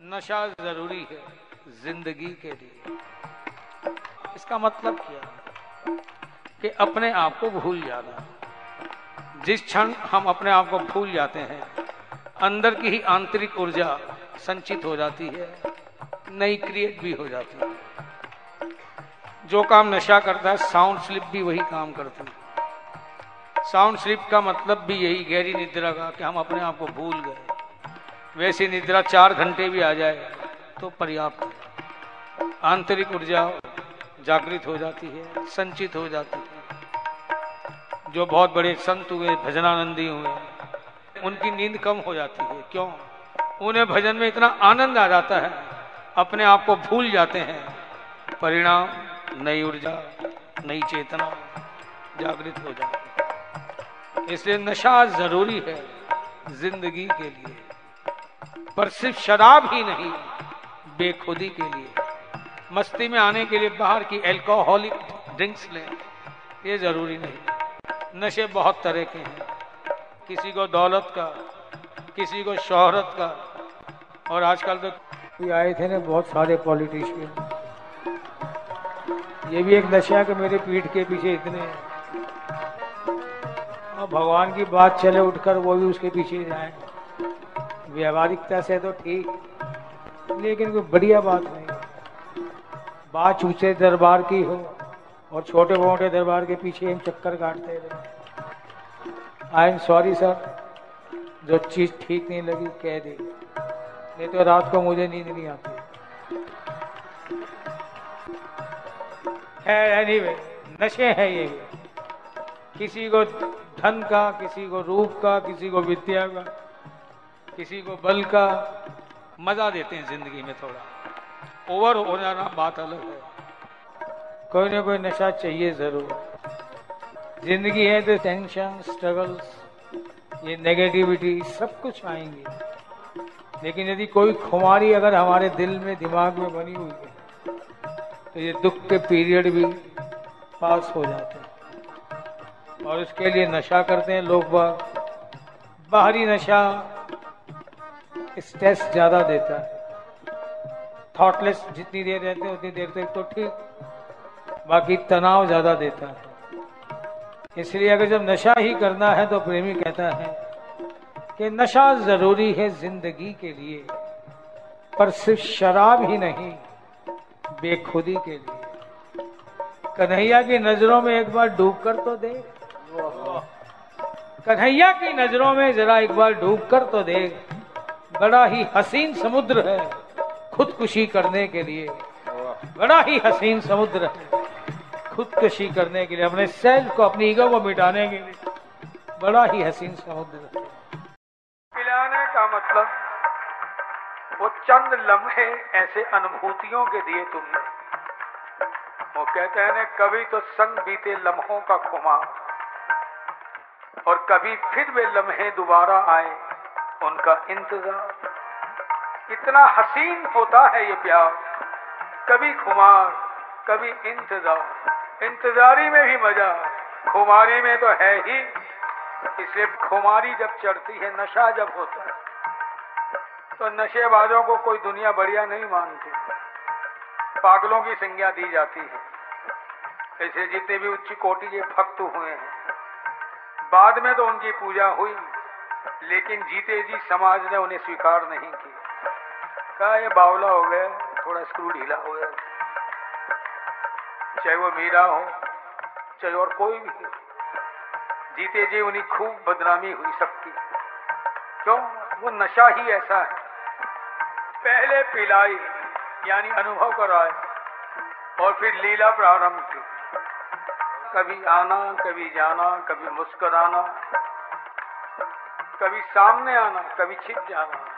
नशा ज़रूरी है ज़िंदगी के लिए। इसका मतलब क्या कि अपने आप को भूल जाना। जिस क्षण हम अपने आप को भूल जाते हैं, अंदर की ही आंतरिक ऊर्जा संचित हो जाती है, नई क्रिएट भी हो जाती है। जो काम नशा करता है, साउंड स्लिप भी वही काम करती है। साउंड स्लिप का मतलब भी यही, गहरी निद्रा का, कि हम अपने आप को भूल गए। वैसी निद्रा चार घंटे भी आ जाए तो पर्याप्त आंतरिक ऊर्जा जागृत हो जाती है, संचित हो जाती है। जो बहुत बड़े संत हुए, भजनानंदी हुए, उनकी नींद कम हो जाती है। क्यों? उन्हें भजन में इतना आनंद आ जाता है, अपने आप को भूल जाते हैं। परिणाम, नई ऊर्जा, नई चेतना जागृत हो जाती है। इसलिए नशा ज़रूरी है ज़िंदगी के लिए। पर सिर्फ़ शराब ही नहीं, बेखुदी के लिए। मस्ती में आने के लिए बाहर की एल्कोहलिक ड्रिंक्स लें, ये ज़रूरी नहीं। नशे बहुत तरह के हैं। किसी को दौलत का, किसी को शोहरत का, और आजकल तो आए थे ना बहुत सारे पॉलिटिशियन ये भी एक नशा के मेरे पीठ के पीछे इतने भगवान की बात चले उठकर वो भी उसके पीछे जाए व्यवहारिकता से तो ठीक, लेकिन कोई बढ़िया बात नहीं। बात ऊँचे दरबार की हो और छोटे मोटे दरबार के पीछे हम चक्कर काटते रहे। आई एम सॉरी, सर, जो चीज़ ठीक नहीं लगी, कह दी। नहीं तो रात को मुझे नींद नहीं आती। है एनीवे नशे हैं ये। किसी को धन का, किसी को रूप का, किसी को विद्या का। किसी को बल का मज़ा देते हैं ज़िंदगी में थोड़ा। ओवर हो जाना, बात अलग है। कोई ना कोई नशा चाहिए ज़रूर। ज़िंदगी है तो टेंशन स्ट्रगल्स ये नेगेटिविटी सब कुछ आएँगे। लेकिन यदि कोई खुमारी अगर हमारे दिल में, दिमाग में बनी हुई है तो ये दुख के पीरियड भी पास हो जाते हैं। और उसके लिए नशा करते हैं लोग बाहरी नशा स्ट्रेस ज़्यादा देता है। थॉटलेस जितनी देर रहते हैं उतनी देर तक तो ठीक। बाकी तनाव ज़्यादा देता है। इसलिए अगर जब नशा ही करना है तो प्रेमी कहता है कि नशा ज़रूरी है ज़िंदगी के लिए पर सिर्फ़ शराब ही नहीं बेखुदी के लिए। कन्हैया की नज़रों में एक बार डूब कर तो देख। कन्हैया की नज़रों में जरा एक बार डूब कर तो देख। बड़ा ही हसीन समुद्र है खुदकुशी करने के लिए। बड़ा ही हसीन समुद्र है खुदकुशी करने के लिए। अपने सेल्फ को अपनी ईगो को मिटाने के लिए। बड़ा ही हसीन समुद्र पिलाने का मतलब वो चंद लम्हे ऐसे अनुभूतियों के दिए तुमने। वो कहते हैं कभी तो संग बीते लम्हों का खुमार और कभी फिर वे लम्हे दोबारा आए उनका इंतज़ार। इतना हसीन होता है ये प्यार। कभी खुमार, कभी इंतज़ार। इंतजारी में भी मज़ा। खुमारी में तो है ही। इसलिए खुमारी जब चढ़ती है, नशा जब होता है तो नशेबाजों को कोई दुनिया बढ़िया नहीं मानती। पागलों की संज्ञा दी जाती है। ऐसे जितने भी उच्च कोटि के भक्त हुए हैं, बाद में तो उनकी पूजा हुई। लेकिन जीते जी समाज ने उन्हें स्वीकार नहीं किया। कहा, ये बावला हो गया थोड़ा स्क्रू ढीला हो गया। चाहे वो मीरा हो, चाहे और कोई भी हो। जीते जी उन्हें खूब बदनामी हुई सबकी। क्यों? वो नशा ही ऐसा है। पहले पिलाई, यानी अनुभव कराए, और फिर लीला प्रारंभ की। कभी आना, कभी जाना, कभी मुस्कुराना कभी सामने आना कभी छिप जाना।